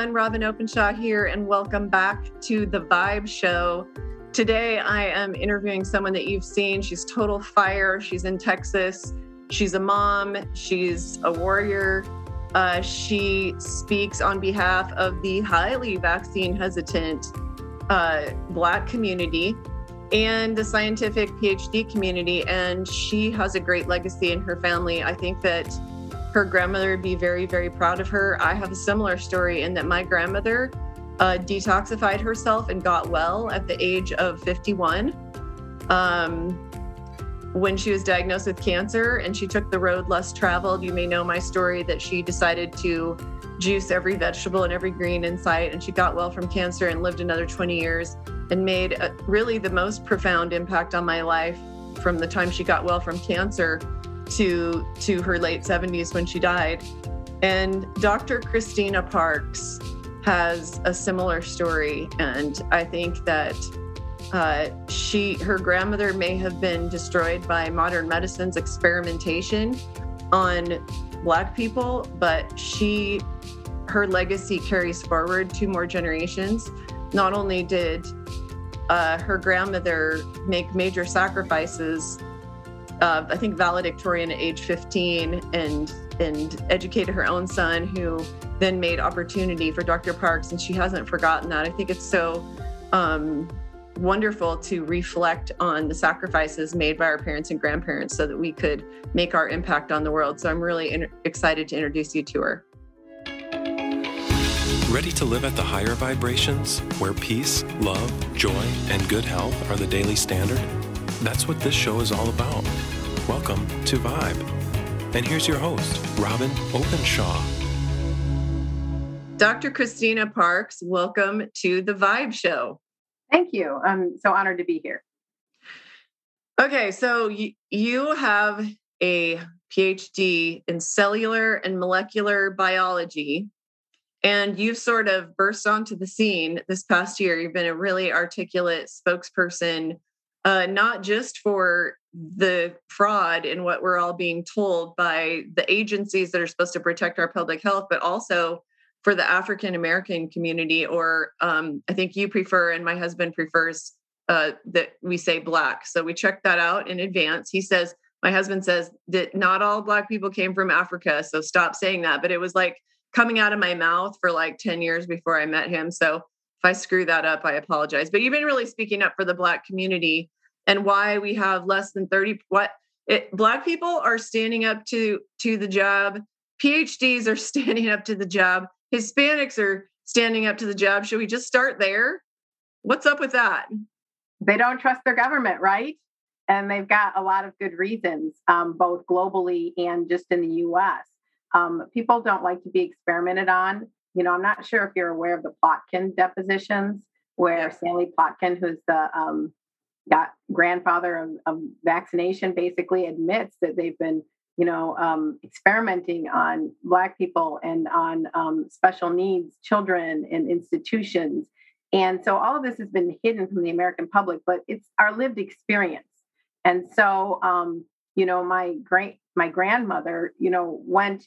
everyone. Robin Openshaw here, and welcome back to the Vibe Show. Today, I am interviewing someone that you've seen. She's total fire. She's in Texas. She's a mom. She's a warrior. Uh, she speaks on behalf of the highly vaccine hesitant uh, Black community and the scientific PhD community. And she has a great legacy in her family. I think that her grandmother would be very, very proud of her. I have a similar story in that my grandmother uh, detoxified herself and got well at the age of 51 um, when she was diagnosed with cancer and she took the road less traveled. You may know my story that she decided to juice every vegetable and every green in sight, and she got well from cancer and lived another 20 years and made a, really the most profound impact on my life from the time she got well from cancer to to her late 70s when she died. And Dr. Christina Parks has a similar story, and I think that uh, she her grandmother may have been destroyed by modern medicine's experimentation on black people, but she her legacy carries forward two more generations. Not only did uh, her grandmother make major sacrifices uh, I think valedictorian at age 15 and and educated her own son who then made opportunity for Dr. Parks and she hasn't forgotten that. I think it's so um, wonderful to reflect on the sacrifices made by our parents and grandparents so that we could make our impact on the world. So I'm really in- excited to introduce you to her. Ready to live at the higher vibrations where peace, love, joy, and good health are the daily standard? That's what this show is all about. Welcome to Vibe. And here's your host, Robin Openshaw. Dr. Christina Parks, welcome to the Vibe Show. Thank you. I'm so honored to be here. Okay, so y- you have a PhD in cellular and molecular biology, and you've sort of burst onto the scene this past year. You've been a really articulate spokesperson uh, not just for the fraud in what we're all being told by the agencies that are supposed to protect our public health, but also for the African American community, or um, I think you prefer, and my husband prefers uh, that we say black. So we checked that out in advance. He says, my husband says that not all black people came from Africa. So stop saying that. But it was like coming out of my mouth for like 10 years before I met him. So if I screw that up, I apologize. But you've been really speaking up for the Black community and why we have less than 30 what it, black people are standing up to to the job. Phds are standing up to the job. Hispanics are standing up to the job. Should we just start there? What's up with that? They don't trust their government right? And they've got a lot of good reasons um, both globally and just in the us um, people don't like to be experimented on. You know, I'm not sure if you're aware of the Plotkin depositions, where. Stanley Plotkin, who's the um, got grandfather of, of, vaccination, basically admits that they've been, you know, um, experimenting on Black people and on um, special needs children and institutions. And so all of this has been hidden from the American public, but it's our lived experience. And so, um, you know, my great my grandmother, you know, went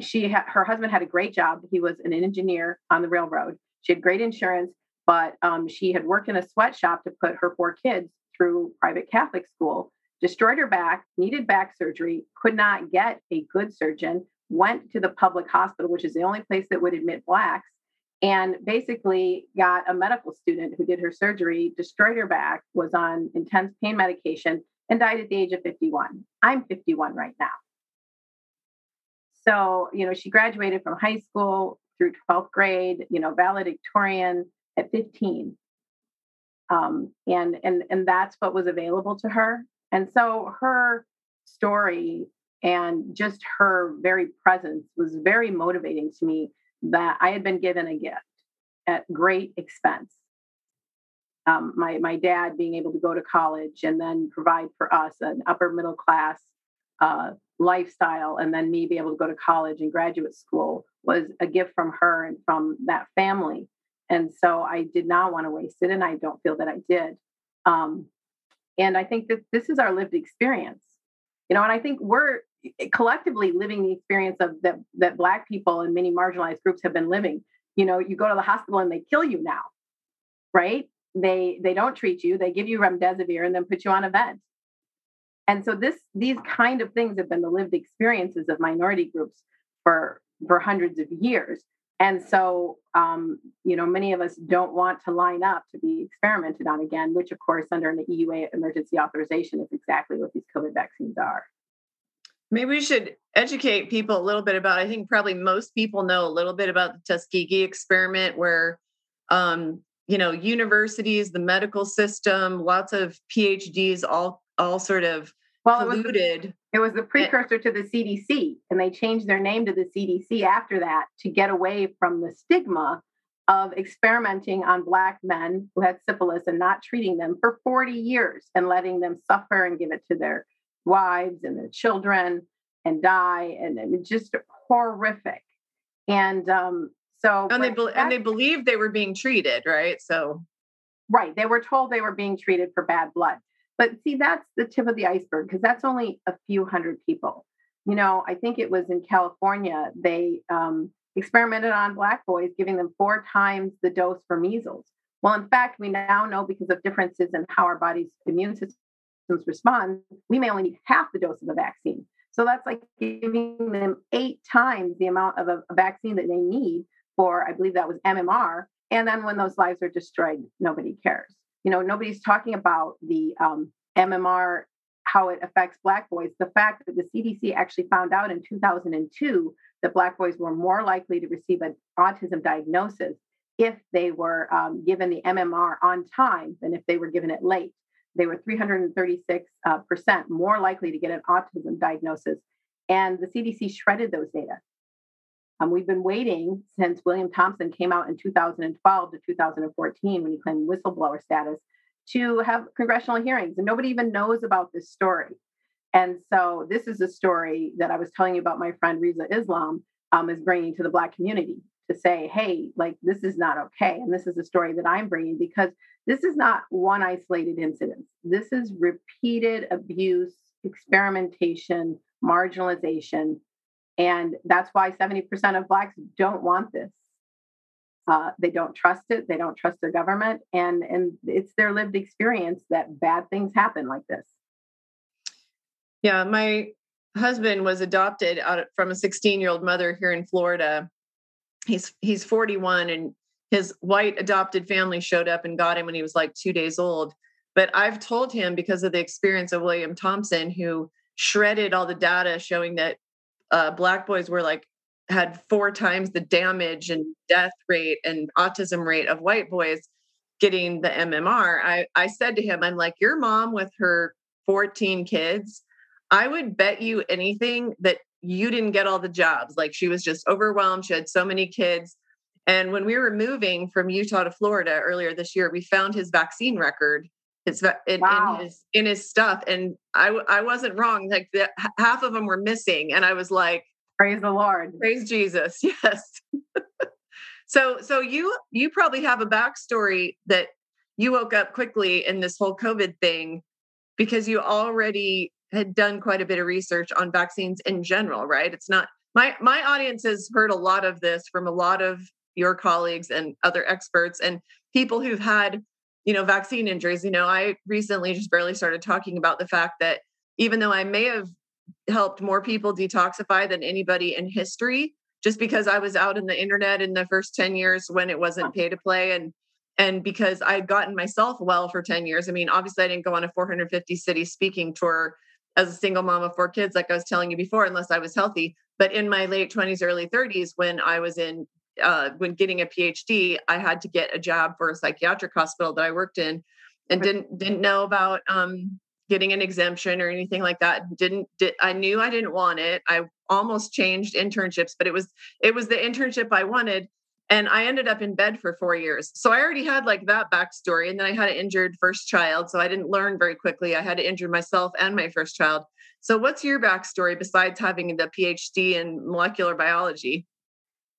she ha- her husband had a great job. He was an engineer on the railroad. She had great insurance, but um, she had worked in a sweatshop to put her four kids through private Catholic school. Destroyed her back, needed back surgery, could not get a good surgeon. Went to the public hospital, which is the only place that would admit blacks, and basically got a medical student who did her surgery, destroyed her back, was on intense pain medication, and died at the age of 51. I'm 51 right now. So, you know, she graduated from high school through 12th grade, you know, valedictorian at 15. Um, and and and that's what was available to her. And so her story and just her very presence was very motivating to me that I had been given a gift at great expense. Um, my my dad being able to go to college and then provide for us an upper middle class uh, lifestyle and then me be able to go to college and graduate school was a gift from her and from that family and so i did not want to waste it and i don't feel that i did um, and i think that this is our lived experience you know and i think we're collectively living the experience of that that black people and many marginalized groups have been living you know, you go to the hospital and they kill you now, right? They they don't treat you. They give you remdesivir and then put you on a vent. And so this these kind of things have been the lived experiences of minority groups for for hundreds of years. And so, um, you know, many of us don't want to line up to be experimented on again, which, of course, under an EUA emergency authorization is exactly what these COVID vaccines are. Maybe we should educate people a little bit about. I think probably most people know a little bit about the Tuskegee experiment, where um, you know universities, the medical system, lots of PhDs, all all sort of well, colluded. It was, the precursor to the CDC, and they changed their name to the CDC after that to get away from the stigma of experimenting on Black men who had syphilis and not treating them for 40 years and letting them suffer and give it to their wives and their children and die. And it was just horrific. And um, so, and they, be- and they believed they were being treated, right? So, right. They were told they were being treated for bad blood. But see, that's the tip of the iceberg because that's only a few hundred people. You know, I think it was in California, they um, experimented on Black boys, giving them four times the dose for measles. Well, in fact, we now know because of differences in how our body's immune systems respond, we may only need half the dose of a vaccine. So that's like giving them eight times the amount of a, a vaccine that they need for, I believe that was MMR. And then when those lives are destroyed, nobody cares you know nobody's talking about the um, mmr how it affects black boys. The fact that the cdc actually found out in 2002 that black boys were more likely to receive an autism diagnosis if they were um, given the mmr on time than if they were given it late. They were 336 uh, percent more likely to get an autism diagnosis and the cdc shredded those data um, we've been waiting since William Thompson came out in 2012 to 2014 when he claimed whistleblower status to have congressional hearings. And nobody even knows about this story. And so this is a story that I was telling you about my friend Rizza Islam um, is bringing to the Black community to say, hey, like this is not okay. And this is a story that I'm bringing because this is not one isolated incident. This is repeated abuse, experimentation, marginalization, and that's why 70% of Blacks don't want this. Uh, they don't trust it. They don't trust their government. And, and it's their lived experience that bad things happen like this. Yeah, my husband was adopted out from a 16 year old mother here in Florida. He's he's 41 and his white adopted family showed up and got him when he was like two days old. But I've told him because of the experience of William Thompson, who shredded all the data showing that uh, black boys were like had four times the damage and death rate and autism rate of white boys getting the MMR. I, I said to him, I'm like, your mom with her 14 kids, I would bet you anything that you didn't get all the jobs. Like she was just overwhelmed. She had so many kids. And when we were moving from Utah to Florida earlier this year, we found his vaccine record in, wow. in his in his stuff and i i wasn't wrong like the, half of them were missing and i was like praise the lord. Praise jesus. Yes. So so you you probably have a backstory that you woke up quickly in this whole covid thing because you already had done quite a bit of research on vaccines in general right? It's not my my audience has heard a lot of this from a lot of your colleagues and other experts and people who've had you know, vaccine injuries. You know, I recently just barely started talking about the fact that even though I may have helped more people detoxify than anybody in history, just because I was out in the internet in the first 10 years when it wasn't pay to play and and because I'd gotten myself well for 10 years. I mean, obviously I didn't go on a 450 city speaking tour as a single mom of four kids, like I was telling you before, unless I was healthy. But in my late 20s, early 30s, when I was in uh, when getting a PhD, I had to get a job for a psychiatric hospital that I worked in, and didn't didn't know about um, getting an exemption or anything like that. Didn't did, I knew I didn't want it. I almost changed internships, but it was it was the internship I wanted, and I ended up in bed for four years. So I already had like that backstory, and then I had an injured first child, so I didn't learn very quickly. I had to injure myself and my first child. So what's your backstory besides having the PhD in molecular biology?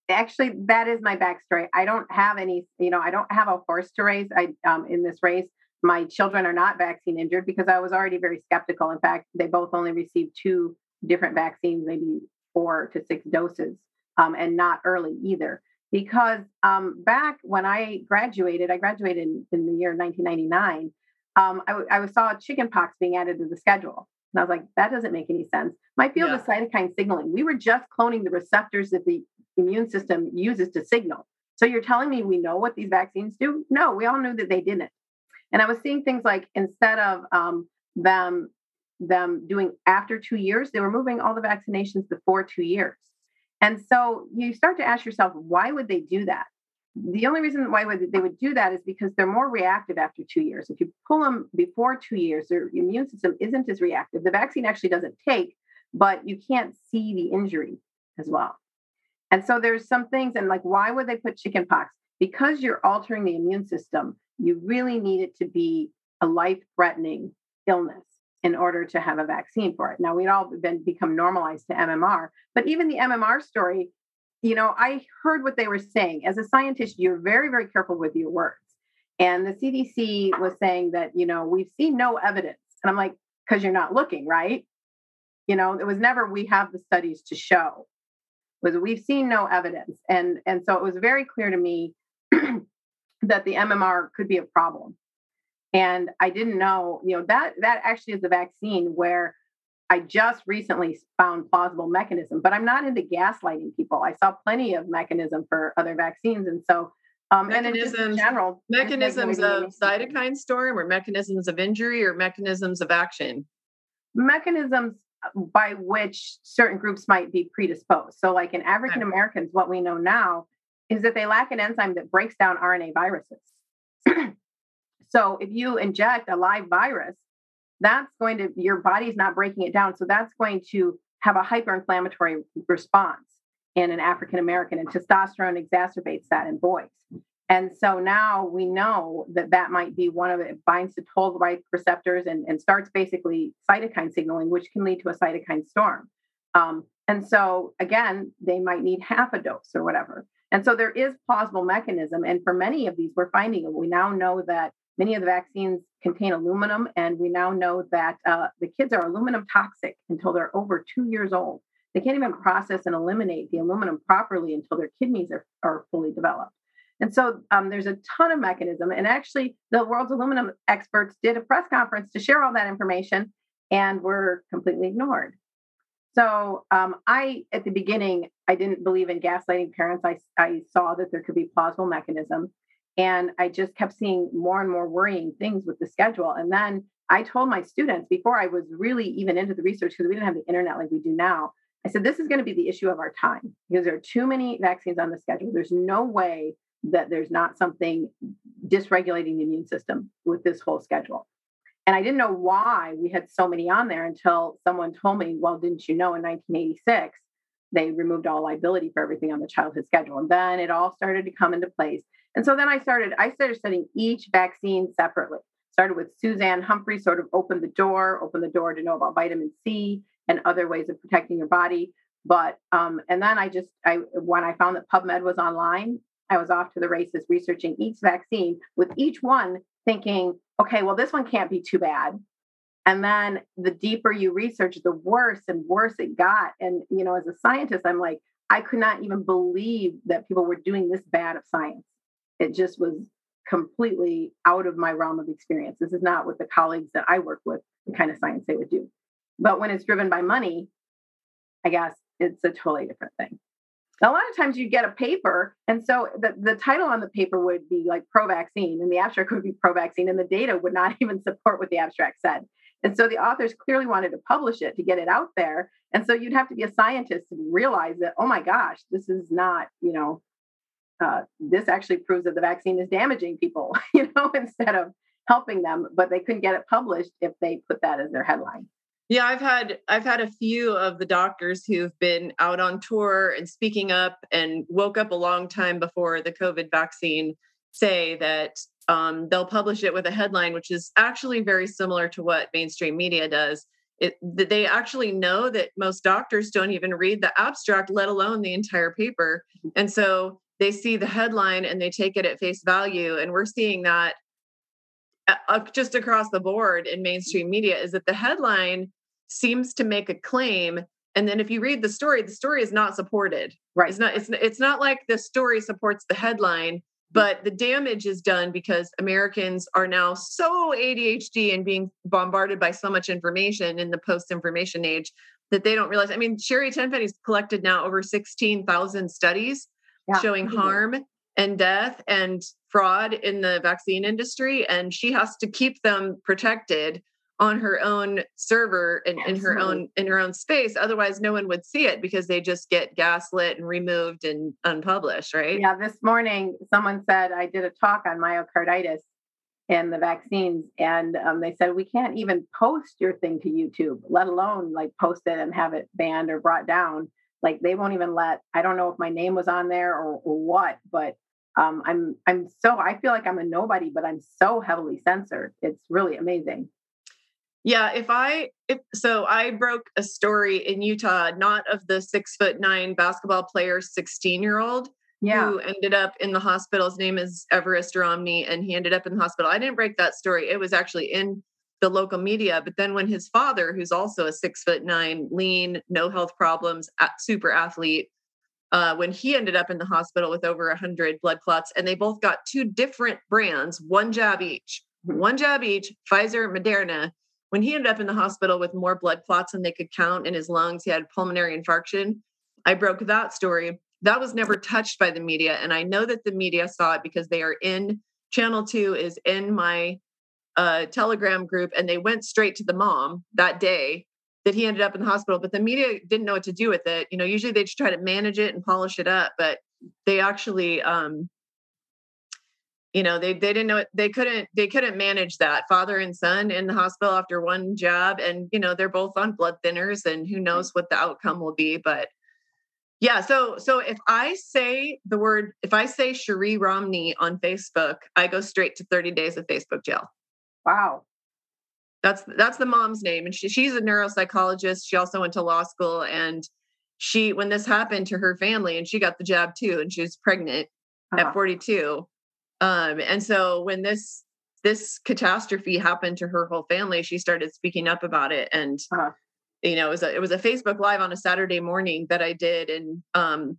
Actually that is my backstory i don't have any you know i don't have a horse to race i um, in this race my children are not vaccine injured because i was already very skeptical in fact they both only received two different vaccines maybe four to six doses um, and not early either because um, back when I graduated, I graduated in, in the year 1999. Um, I, I saw chickenpox being added to the schedule. And I was like, that doesn't make any sense. My field yeah. is cytokine signaling. We were just cloning the receptors that the immune system uses to signal. So you're telling me we know what these vaccines do? No, we all knew that they didn't. And I was seeing things like instead of um, them them doing after two years, they were moving all the vaccinations before two years. And so you start to ask yourself, why would they do that? The only reason why would they would do that is because they're more reactive after two years. If you pull them before two years, their immune system isn't as reactive. The vaccine actually doesn't take, but you can't see the injury as well. And so there's some things, and like, why would they put chickenpox? Because you're altering the immune system, you really need it to be a life threatening illness in order to have a vaccine for it. Now we'd all been become normalized to MMR, but even the MMR story, you know, I heard what they were saying. As a scientist, you're very, very careful with your words. And the CDC was saying that, you know, we've seen no evidence. And I'm like, because you're not looking, right? You know, it was never we have the studies to show. Was we've seen no evidence. And and so it was very clear to me that the MMR could be a problem. And I didn't know, you know, that that actually is a vaccine where I just recently found plausible mechanism, but I'm not into gaslighting people. I saw plenty of mechanism for other vaccines. And so um, mechanisms, and general mechanisms of cytokine storm or mechanisms of injury or mechanisms of action. Mechanisms by which certain groups might be predisposed. So, like in African Americans, what we know now is that they lack an enzyme that breaks down RNA viruses. So if you inject a live virus, that's going to, your body's not breaking it down. So that's going to have a hyperinflammatory response in an African American, and testosterone exacerbates that in boys. And so now we know that that might be one of it. it binds to toll-like receptors and, and starts basically cytokine signaling, which can lead to a cytokine storm. Um, and so again, they might need half a dose or whatever. And so there is plausible mechanism. And for many of these, we're finding we now know that Many of the vaccines contain aluminum, and we now know that uh, the kids are aluminum toxic until they're over two years old. They can't even process and eliminate the aluminum properly until their kidneys are, are fully developed. And so um, there's a ton of mechanism. And actually, the world's aluminum experts did a press conference to share all that information and were completely ignored. So um, I, at the beginning, I didn't believe in gaslighting parents. I, I saw that there could be plausible mechanism. And I just kept seeing more and more worrying things with the schedule. And then I told my students before I was really even into the research, because we didn't have the internet like we do now, I said, this is going to be the issue of our time because there are too many vaccines on the schedule. There's no way that there's not something dysregulating the immune system with this whole schedule. And I didn't know why we had so many on there until someone told me, well, didn't you know in 1986, they removed all liability for everything on the childhood schedule. And then it all started to come into place. And so then I started, I started studying each vaccine separately. Started with Suzanne Humphrey, sort of opened the door, opened the door to know about vitamin C and other ways of protecting your body. But um, and then I just I when I found that PubMed was online, I was off to the races researching each vaccine with each one thinking, okay, well, this one can't be too bad. And then the deeper you research, the worse and worse it got. And you know, as a scientist, I'm like, I could not even believe that people were doing this bad of science it just was completely out of my realm of experience. This is not what the colleagues that I work with, the kind of science they would do. But when it's driven by money, I guess it's a totally different thing. A lot of times you'd get a paper, and so the, the title on the paper would be like pro vaccine, and the abstract would be pro vaccine, and the data would not even support what the abstract said. And so the authors clearly wanted to publish it to get it out there. And so you'd have to be a scientist to realize that, oh my gosh, this is not, you know, uh, this actually proves that the vaccine is damaging people, you know, instead of helping them. But they couldn't get it published if they put that as their headline. Yeah, I've had I've had a few of the doctors who've been out on tour and speaking up and woke up a long time before the COVID vaccine say that um, they'll publish it with a headline, which is actually very similar to what mainstream media does. It, they actually know that most doctors don't even read the abstract, let alone the entire paper. Mm-hmm. And so they see the headline and they take it at face value and we're seeing that uh, just across the board in mainstream media is that the headline seems to make a claim And then if you read the story, the story is not supported. Right. It's not it's it's not like the story supports the headline, mm. but the damage is done because Americans are now so ADHD and being bombarded by so much information in the post information age that they don't realize. I mean, Sherri Tenpenny's collected now over 16,000 studies yeah. showing harm and death and fraud in the vaccine industry. And she has to keep them protected on her own server and in her own in her own space otherwise no one would see it because they just get gaslit and removed and unpublished right? Yeah this morning someone said i did a talk on myocarditis and the vaccines and um, they said we can't even post your thing to youtube let alone like post it and have it banned or brought down. Like they won't even let i don't know if my name was on there or, or what but um, i'm i'm so i feel like i'm a nobody but i'm so heavily censored. It's really amazing yeah, if I if so I broke a story in Utah, not of the six foot nine basketball player, 16 year old yeah. who ended up in the hospital. His name is Everest Romney, and he ended up in the hospital. I didn't break that story. It was actually in the local media. But then when his father, who's also a six foot nine, lean, no health problems, super athlete, uh, when he ended up in the hospital with over 100 blood clots, and they both got two different brands, one jab each, mm-hmm. one jab each, Pfizer, Moderna when he ended up in the hospital with more blood clots than they could count in his lungs, he had pulmonary infarction. I broke that story. That was never touched by the media. And I know that the media saw it because they are in channel two is in my uh, telegram group and they went straight to the mom that day that he ended up in the hospital but the media didn't know what to do with it you know usually they just try to manage it and polish it up but they actually um, you know they they didn't know it, they couldn't they couldn't manage that father and son in the hospital after one job and you know they're both on blood thinners and who knows what the outcome will be but yeah so so if i say the word if i say cherie romney on facebook i go straight to 30 days of facebook jail. Wow. That's that's the mom's name and she, she's a neuropsychologist she also went to law school and she when this happened to her family and she got the jab too and she was pregnant uh-huh. at 42 um, and so when this this catastrophe happened to her whole family, she started speaking up about it. And uh-huh. you know, it was a it was a Facebook Live on a Saturday morning that I did, and um,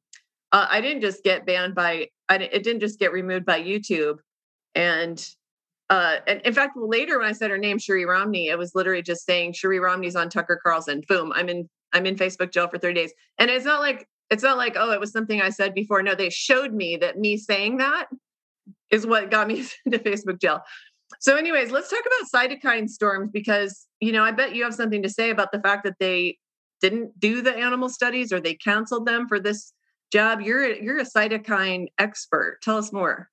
uh, I didn't just get banned by I it didn't just get removed by YouTube, and uh, and in fact, later when I said her name, Cherie Romney, it was literally just saying Cherie Romney's on Tucker Carlson. Boom, I'm in I'm in Facebook jail for 30 days. And it's not like it's not like, oh, it was something I said before. No, they showed me that me saying that is what got me into Facebook jail. So, anyways, let's talk about cytokine storms because, you know, I bet you have something to say about the fact that they didn't do the animal studies or they canceled them for this job. You're you're a cytokine expert. Tell us more.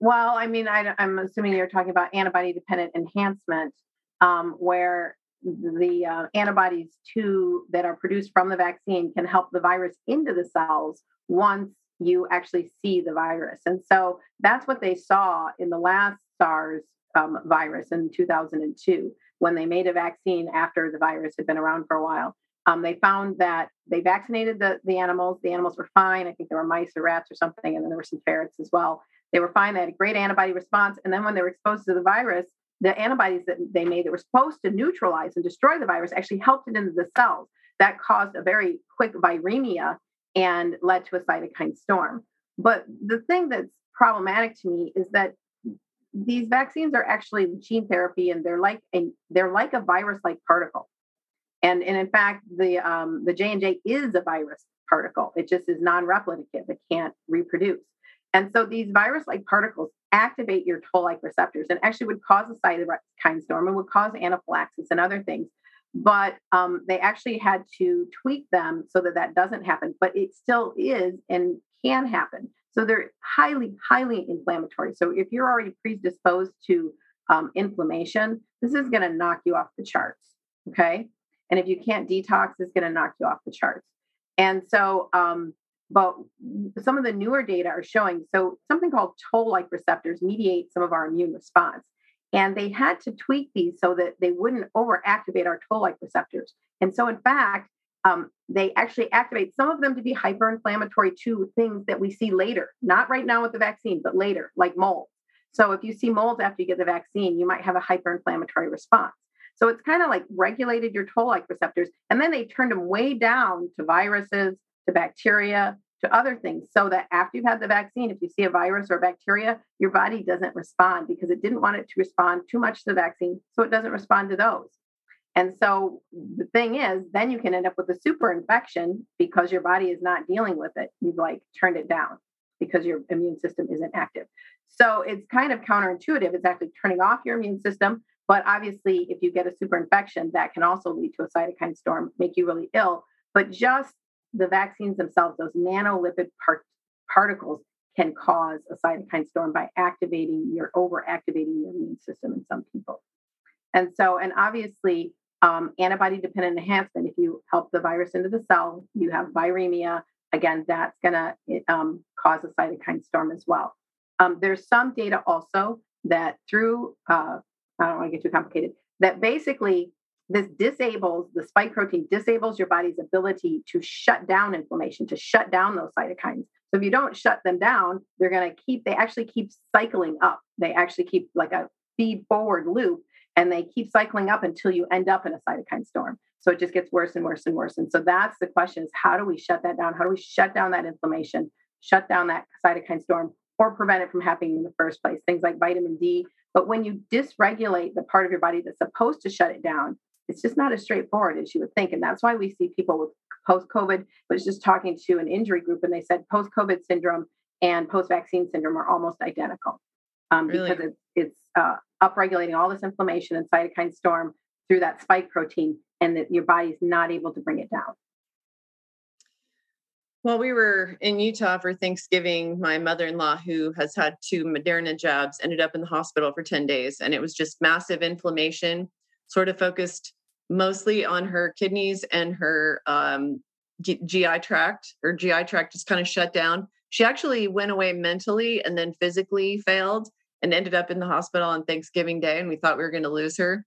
Well, I mean, I, am assuming you're talking about antibody dependent enhancement, um, where the uh, antibodies to that are produced from the vaccine can help the virus into the cells once you actually see the virus. And so that's what they saw in the last SARS um, virus in 2002 when they made a vaccine after the virus had been around for a while. Um, they found that they vaccinated the, the animals. The animals were fine. I think there were mice or rats or something, and then there were some ferrets as well. They were fine. They had a great antibody response. And then when they were exposed to the virus, the antibodies that they made that were supposed to neutralize and destroy the virus actually helped it into the cells. That caused a very quick viremia and led to a cytokine storm. But the thing that's problematic to me is that these vaccines are actually gene therapy and they're like a they're like a virus-like particle. And, and in fact, the um, the J&J is a virus particle. It just is non-replicative. It can't reproduce. And so these virus-like particles activate your toll-like receptors and actually would cause a cytokine storm and would cause anaphylaxis and other things but um, they actually had to tweak them so that that doesn't happen but it still is and can happen. So they're highly highly inflammatory. So if you're already predisposed to um, inflammation this is going to knock you off the charts okay? And if you can't detox it's going to knock you off the charts. And so um, but some of the newer data are showing so something called toll like receptors mediate some of our immune response and they had to tweak these so that they wouldn't overactivate our toll like receptors. And so, in fact, um, they actually activate some of them to be hyperinflammatory to things that we see later, not right now with the vaccine, but later, like mold. So, if you see mold after you get the vaccine, you might have a hyperinflammatory response. So it's kind of like regulated your toll-like receptors, and then they turned them way down to viruses, to bacteria, to other things, so that after you've had the vaccine, if you see a virus or bacteria, your body doesn't respond because it didn't want it to respond too much to the vaccine, so it doesn't respond to those. And so the thing is, then you can end up with a super infection because your body is not dealing with it. You've like turned it down because your immune system isn't active. So it's kind of counterintuitive. It's actually turning off your immune system. But obviously, if you get a super infection, that can also lead to a cytokine storm, make you really ill. But just the vaccines themselves, those nanolipid part- particles, can cause a cytokine storm by activating your overactivating your immune system in some people. And so, and obviously, um, antibody dependent enhancement, if you help the virus into the cell, you have viremia. Again, that's going to um, cause a cytokine storm as well. Um, there's some data also that through, uh, I don't want to get too complicated, that basically this disables the spike protein disables your body's ability to shut down inflammation to shut down those cytokines. So if you don't shut them down they're going to keep they actually keep cycling up. They actually keep like a feed forward loop and they keep cycling up until you end up in a cytokine storm. So it just gets worse and worse and worse. And so that's the question is how do we shut that down? How do we shut down that inflammation shut down that cytokine storm or prevent it from happening in the first place? Things like vitamin d. But when you dysregulate the part of your body that's supposed to shut it down it's just not as straightforward as you would think. And that's why we see people with post COVID. I was just talking to an injury group and they said post COVID syndrome and post vaccine syndrome are almost identical um, really? because it's, it's uh, upregulating all this inflammation and cytokine storm through that spike protein and that your body's not able to bring it down. Well, we were in Utah for Thanksgiving. My mother in law, who has had two Moderna jabs, ended up in the hospital for 10 days. And it was just massive inflammation sort of focused mostly on her kidneys and her um, G- GI tract. Her GI tract just kind of shut down. She actually went away mentally and then physically failed and ended up in the hospital on Thanksgiving Day. And we thought we were going to lose her.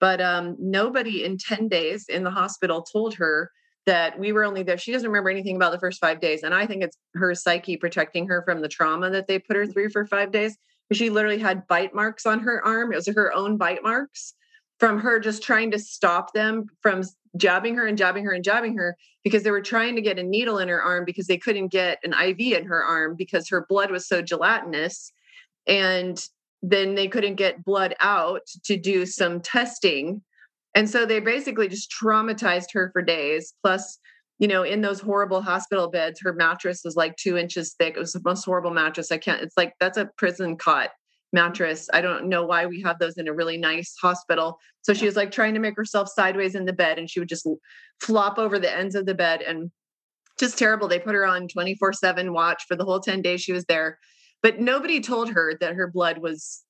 But um, nobody in 10 days in the hospital told her that we were only there. She doesn't remember anything about the first five days. And I think it's her psyche protecting her from the trauma that they put her through for five days. She literally had bite marks on her arm. It was her own bite marks from her just trying to stop them from jabbing her and jabbing her and jabbing her because they were trying to get a needle in her arm because they couldn't get an IV in her arm because her blood was so gelatinous. And then they couldn't get blood out to do some testing. And so they basically just traumatized her for days. Plus, you know, in those horrible hospital beds, her mattress was like two inches thick. It was the most horrible mattress. I can't, it's like that's a prison cot mattress. I don't know why we have those in a really nice hospital. So she was like trying to make herself sideways in the bed and she would just flop over the ends of the bed and just terrible. They put her on 24 7 watch for the whole 10 days she was there. But nobody told her that her blood was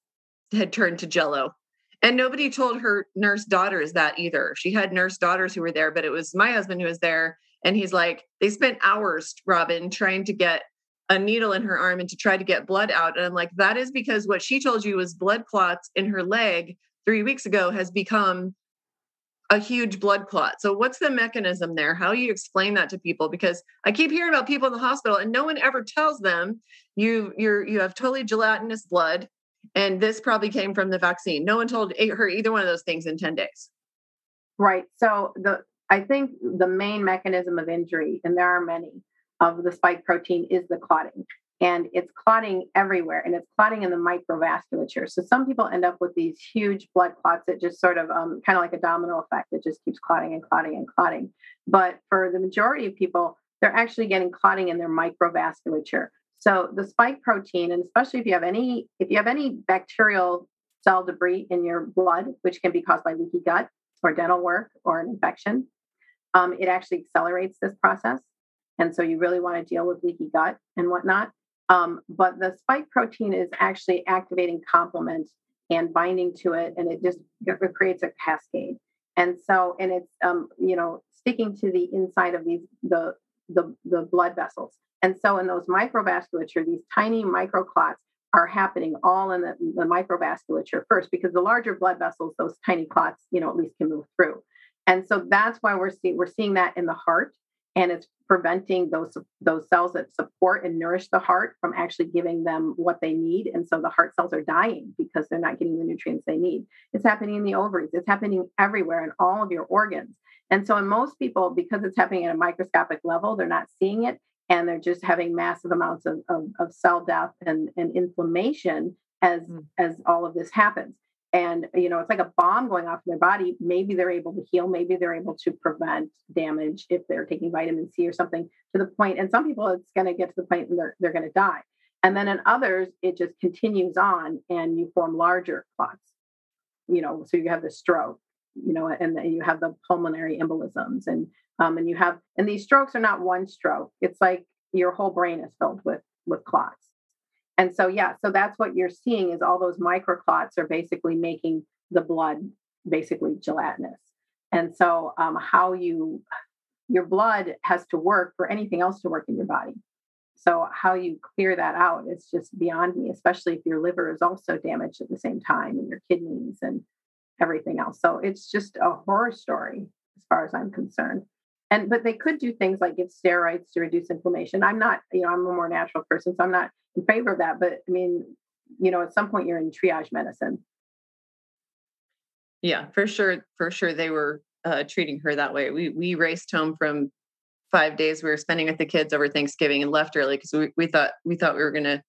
had turned to jello. And nobody told her nurse daughters that either. She had nurse daughters who were there, but it was my husband who was there. And he's like, they spent hours, Robin, trying to get a needle in her arm and to try to get blood out. And I'm like, that is because what she told you was blood clots in her leg three weeks ago has become a huge blood clot. So what's the mechanism there? How do you explain that to people? Because I keep hearing about people in the hospital and no one ever tells them you you're you have totally gelatinous blood and this probably came from the vaccine. No one told her either one of those things in 10 days. Right. So the I think the main mechanism of injury, and there are many, of the spike protein is the clotting. And it's clotting everywhere and it's clotting in the microvasculature. So some people end up with these huge blood clots that just sort of um, kind of like a domino effect that just keeps clotting and clotting and clotting. But for the majority of people, they're actually getting clotting in their microvasculature. So the spike protein, and especially if you have any if you have any bacterial cell debris in your blood, which can be caused by leaky gut or dental work or an infection, um, it actually accelerates this process. And so you really want to deal with leaky gut and whatnot. Um, but the spike protein is actually activating complement and binding to it, and it just it creates a cascade. And so, and it's um, you know sticking to the inside of these the the the blood vessels. And so, in those microvasculature, these tiny microclots are happening all in the, the microvasculature first, because the larger blood vessels, those tiny clots, you know, at least can move through. And so that's why we're seeing we're seeing that in the heart and it's preventing those those cells that support and nourish the heart from actually giving them what they need and so the heart cells are dying because they're not getting the nutrients they need. It's happening in the ovaries it's happening everywhere in all of your organs. And so in most people because it's happening at a microscopic level they're not seeing it and they're just having massive amounts of, of, of cell death and, and inflammation as mm. as all of this happens and you know it's like a bomb going off in their body. Maybe they're able to heal. Maybe they're able to prevent damage if they're taking vitamin c or something to the point and some people it's going to get to the point where they're, they're going to die. And then in others it just continues on and you form larger clots you know so you have the stroke you know and then you have the pulmonary embolisms and um, and you have and these strokes are not one stroke. It's like your whole brain is filled with with clots and so, yeah, so that's what you're seeing is all those microclots are basically making the blood basically gelatinous. And so, um, how you, your blood has to work for anything else to work in your body. So, how you clear that out is just beyond me, especially if your liver is also damaged at the same time and your kidneys and everything else. So, it's just a horror story as far as I'm concerned and but they could do things like give steroids to reduce inflammation i'm not you know i'm a more natural person so i'm not in favor of that but i mean you know at some point you're in triage medicine. Yeah for sure for sure they were uh, treating her that way. We we raced home from five days we were spending with the kids over thanksgiving and left early because we, we thought we thought we were going to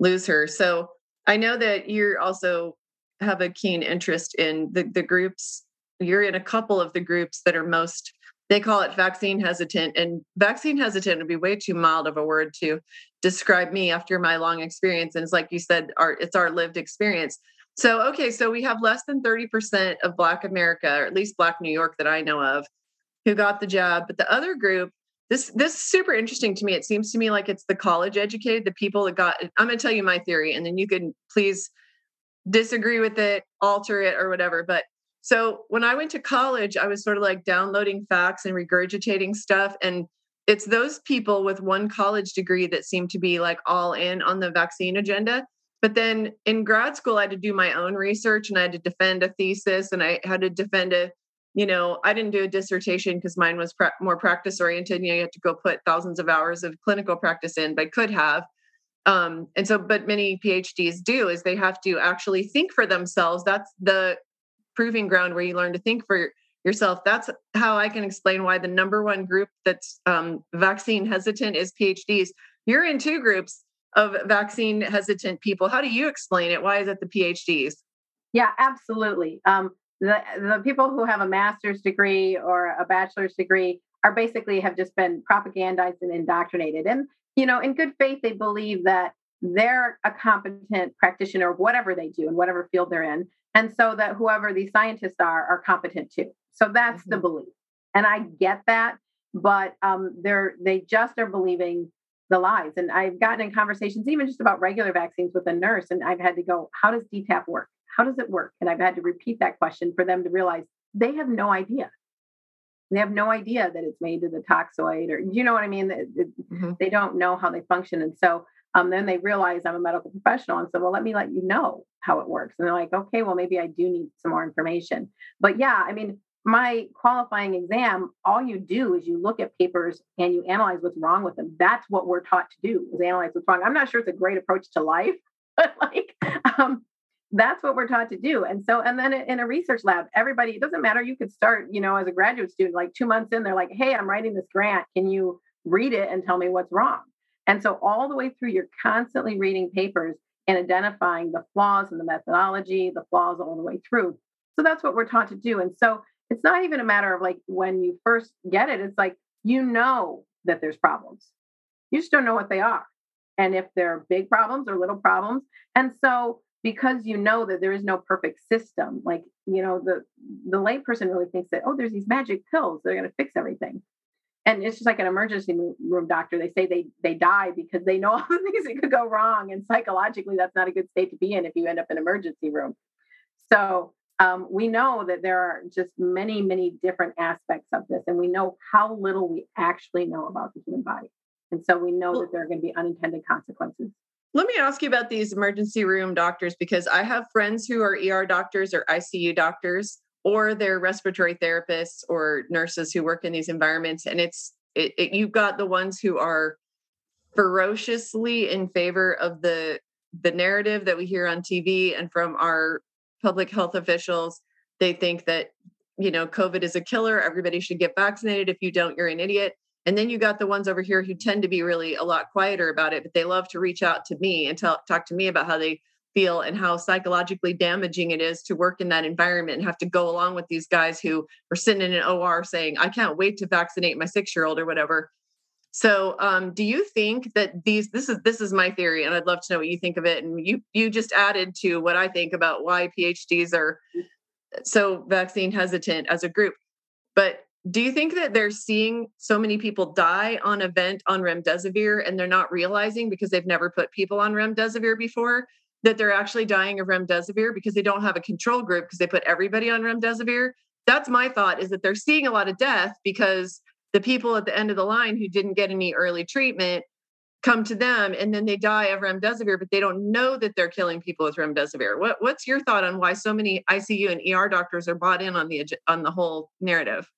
lose her. So i know that you also have a keen interest in the the groups. You're in a couple of the groups that are most they call it vaccine hesitant and vaccine hesitant would be way too mild of a word to describe me after my long experience and it's like you said our it's our lived experience. So okay so we have less than 30% of black america or at least black new york that i know of who got the job but the other group this this is super interesting to me. It seems to me like it's the college educated the people that got i'm going to tell you my theory and then you can please disagree with it alter it or whatever but so when I went to college, I was sort of like downloading facts and regurgitating stuff. And it's those people with one college degree that seem to be like all in on the vaccine agenda. But then in grad school, I had to do my own research and I had to defend a thesis and I had to defend a, you know, I didn't do a dissertation because mine was pra- more practice oriented. You know, you have to go put thousands of hours of clinical practice in, but could have. Um, and so, but many PhDs do is they have to actually think for themselves. That's the proving ground where you learn to think for yourself. That's how I can explain why the number one group that's um, vaccine hesitant is PhDs. You're in two groups of vaccine hesitant people. How do you explain it? Why is it the PhDs? Yeah, absolutely. Um, the the people who have a master's degree or a bachelor's degree are basically have just been propagandized and indoctrinated. And you know, in good faith, they believe that they're a competent practitioner of whatever they do in whatever field they're in and so that whoever these scientists are are competent too. So that's mm-hmm. the belief and i get that but um, they're they just are believing the lies and i've gotten in conversations even just about regular vaccines with a nurse and i've had to go how does dtap work? How does it work? And i've had to repeat that question for them to realize they have no idea. They have no idea that it's made to the toxoid or you know what i mean? Mm-hmm. they don't know how they function and so um, then they realize I'm a medical professional and said, well, let me let you know how it works. And they're like, okay, well, maybe I do need some more information. But yeah, I mean, my qualifying exam, all you do is you look at papers and you analyze what's wrong with them. That's what we're taught to do is analyze what's wrong. I'm not sure it's a great approach to life, but like um, that's what we're taught to do. And so, and then in a research lab, everybody, it doesn't matter. You could start, you know, as a graduate student, like two months in, they're like, hey, I'm writing this grant. Can you read it and tell me what's wrong? And so, all the way through, you're constantly reading papers and identifying the flaws in the methodology, the flaws all the way through. So, that's what we're taught to do. And so, it's not even a matter of like when you first get it, it's like you know that there's problems. You just don't know what they are. And if they're big problems or little problems. And so, because you know that there is no perfect system, like, you know, the, the layperson really thinks that, oh, there's these magic pills, they're going to fix everything and it's just like an emergency room doctor they say they they die because they know all the things that could go wrong and psychologically that's not a good state to be in if you end up in emergency room. So um, we know that there are just many many different aspects of this and we know how little we actually know about the human body. And so we know well, that there are going to be unintended consequences. Let me ask you about these emergency room doctors because i have friends who are er doctors or icu doctors or they're respiratory therapists or nurses who work in these environments and it's it, it, you've got the ones who are ferociously in favor of the the narrative that we hear on TV and from our public health officials. They think that you know COVID is a killer. Everybody should get vaccinated. If you don't, you're an idiot. And then you got the ones over here who tend to be really a lot quieter about it, but they love to reach out to me and talk to me about how they feel and how psychologically damaging it is to work in that environment and have to go along with these guys who are sitting in an OR saying, I can't wait to vaccinate my six year old or whatever. So, um, do you think that these this is this is my theory, and I'd love to know what you think of it. And you you just added to what I think about why PhDs are so vaccine hesitant as a group. But do you think that they're seeing so many people die on event on remdesivir and they're not realizing because they've never put people on remdesivir before that they're actually dying of remdesivir because they don't have a control group because they put everybody on remdesivir. That's my thought is that they're seeing a lot of death because the people at the end of the line who didn't get any early treatment come to them and then they die of remdesivir, but they don't know that they're killing people with remdesivir. What, what's your thought on why so many ICU and ER doctors are bought in on the on the whole narrative?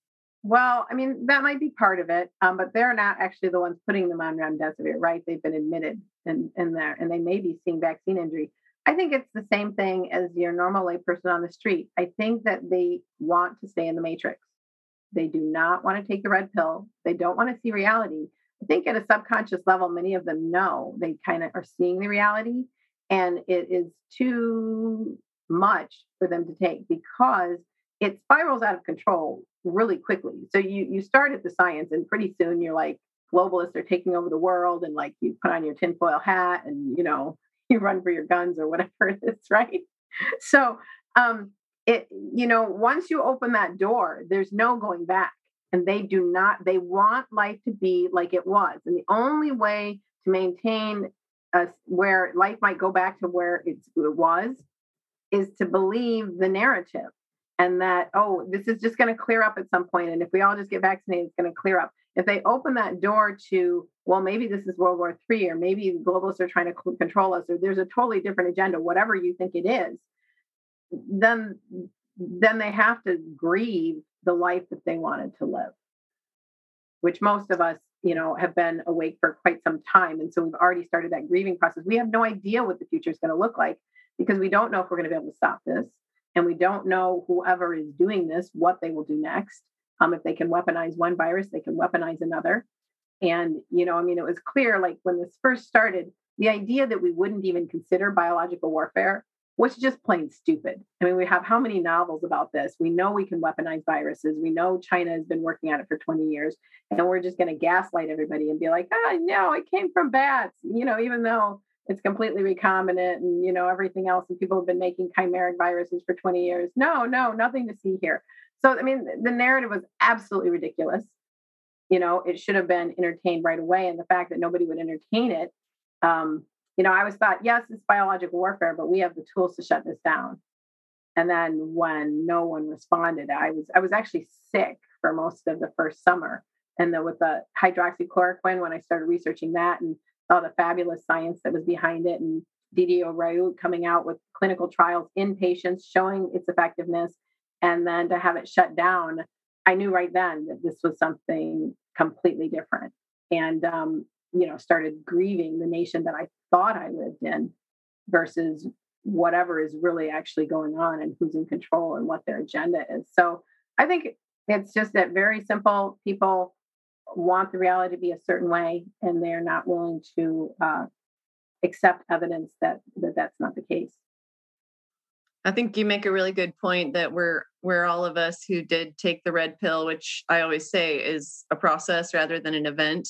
Well, I mean that might be part of it, um, but they're not actually the ones putting them on remdesivir, right? They've been admitted in, in there, and they may be seeing vaccine injury. I think it's the same thing as your normal layperson on the street. I think that they want to stay in the matrix. They do not want to take the red pill. They don't want to see reality. I think at a subconscious level, many of them know they kind of are seeing the reality, and it is too much for them to take because it spirals out of control really quickly. So you you start at the science, and pretty soon you're like globalists are taking over the world, and like you put on your tinfoil hat, and you know you run for your guns or whatever it is, right? So, um, it, you know, once you open that door, there's no going back. And they do not, they want life to be like it was. And the only way to maintain us where life might go back to where it was is to believe the narrative and that, oh, this is just going to clear up at some point, And if we all just get vaccinated, it's going to clear up if they open that door to, well, maybe this is World War III, or maybe globalists are trying to control us, or there's a totally different agenda, whatever you think it is, then then they have to grieve the life that they wanted to live, which most of us, you know, have been awake for quite some time. And so we've already started that grieving process. We have no idea what the future is going to look like because we don't know if we're going to be able to stop this. And we don't know whoever is doing this, what they will do next. Um, if they can weaponize one virus, they can weaponize another. And, you know, I mean, it was clear like when this first started, the idea that we wouldn't even consider biological warfare was just plain stupid. I mean, we have how many novels about this? We know we can weaponize viruses. We know China has been working at it for 20 years, and we're just going to gaslight everybody and be like, oh, no, it came from bats, you know, even though it's completely recombinant and, you know, everything else. And people have been making chimeric viruses for 20 years. No, no, nothing to see here. So, I mean, the narrative was absolutely ridiculous. You know, it should have been entertained right away. And the fact that nobody would entertain it, um, you know, I was thought, yes, it's biological warfare, but we have the tools to shut this down. And then when no one responded, I was I was actually sick for most of the first summer. And then with the hydroxychloroquine, when I started researching that and saw the fabulous science that was behind it, and Didier Raoult coming out with clinical trials in patients showing its effectiveness, and then to have it shut down i knew right then that this was something completely different and um, you know started grieving the nation that i thought i lived in versus whatever is really actually going on and who's in control and what their agenda is. So i think it's just that very simple people want the reality to be a certain way and they're not willing to uh, accept evidence that, that that's not the case I think you make a really good point that we're we're all of us who did take the red pill, which I always say is a process rather than an event.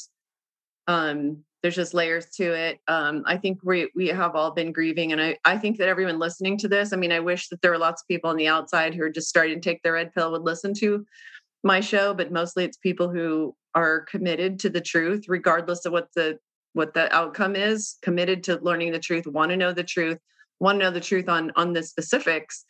Um, there's just layers to it. Um, I think we we have all been grieving, and I I think that everyone listening to this, I mean, I wish that there were lots of people on the outside who are just starting to take the red pill would listen to my show, but mostly it's people who are committed to the truth, regardless of what the what the outcome is, committed to learning the truth, want to know the truth, want to know the truth on on the specifics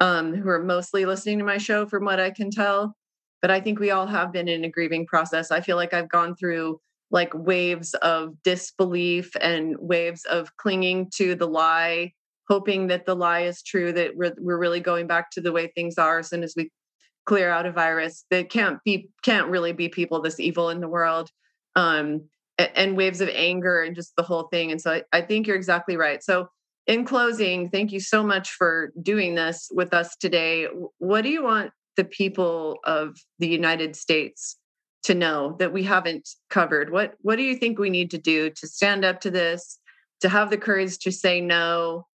um, who are mostly listening to my show from what i can tell. But i think we all have been in a grieving process. I feel like i've gone through like waves of disbelief and waves of clinging to the lie hoping that the lie is true that we're, we're really going back to the way things are as soon as we clear out a virus. They can't be can't really be people this evil in the world. Um, and waves of anger and just the whole thing. And so I, I think you're exactly right. So in closing, thank you so much for doing this with us today. What do you want the people of the United States to know that we haven't covered? What what do you think we need to do to stand up to this, to have the courage to say no?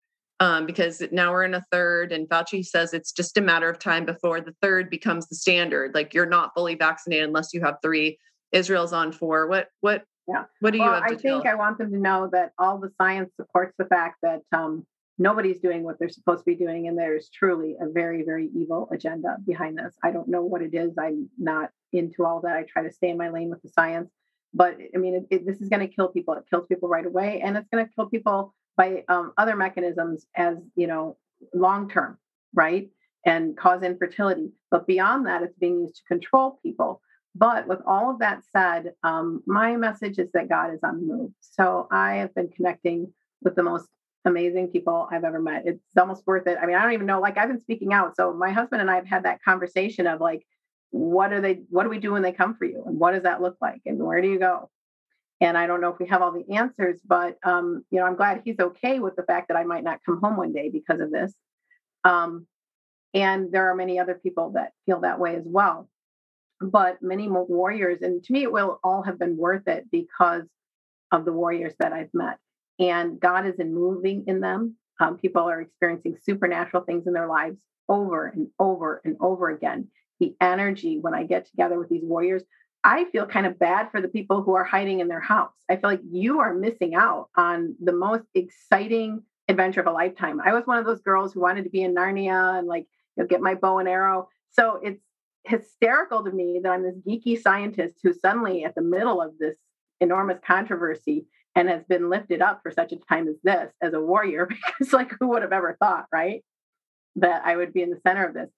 Um, because now we're in a third, and Fauci says it's just a matter of time before the third becomes the standard. Like you're not fully vaccinated unless you have three. Israel's on four. What what yeah. what do you? Well, I think tell? I want them to know that all the science supports the fact that um, nobody's doing what they're supposed to be doing, and there's truly a very very evil agenda behind this. I don't know what it is. I'm not into all that. I try to stay in my lane with the science. But I mean, it, it, this is going to kill people. It kills people right away, and it's going to kill people by um, other mechanisms as you know long term, right? And cause infertility. But beyond that, it's being used to control people. But with all of that said, um, my message is that God is on the move. So I have been connecting with the most amazing people I've ever met. It's almost worth it. I mean, I don't even know, like, I've been speaking out. So my husband and I have had that conversation of like, what are they what do we do when they come for you and what does that look like and where do you go and i don't know if we have all the answers but um, you know i'm glad he's okay with the fact that i might not come home one day because of this. Um, and there are many other people that feel that way as well. But many warriors and to me it will all have been worth it because of the warriors that i've met. And god is in moving in them. Um, people are experiencing supernatural things in their lives over and over and over again. The energy when I get together with these warriors. I feel kind of bad for the people who are hiding in their house. I feel like you are missing out on the most exciting adventure of a lifetime. I was one of those girls who wanted to be in Narnia and like you know, get my bow and arrow. So it's hysterical to me that I'm this geeky scientist who suddenly at the middle of this enormous controversy and has been lifted up for such a time as this as a warrior because like who would have ever thought, right? That I would be in the center of this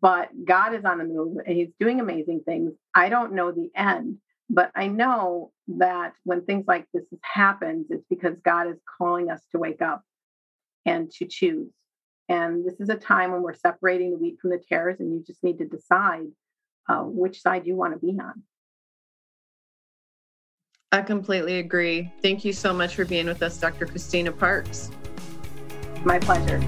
but God is on the move and he's doing amazing things. I don't know the end, but I know that when things like this happens, it's because God is calling us to wake up and to choose. And this is a time when we're separating the wheat from the tares, and you just need to decide uh, which side you want to be on. I completely agree. Thank you so much for being with us, Dr. Christina Parks. My pleasure.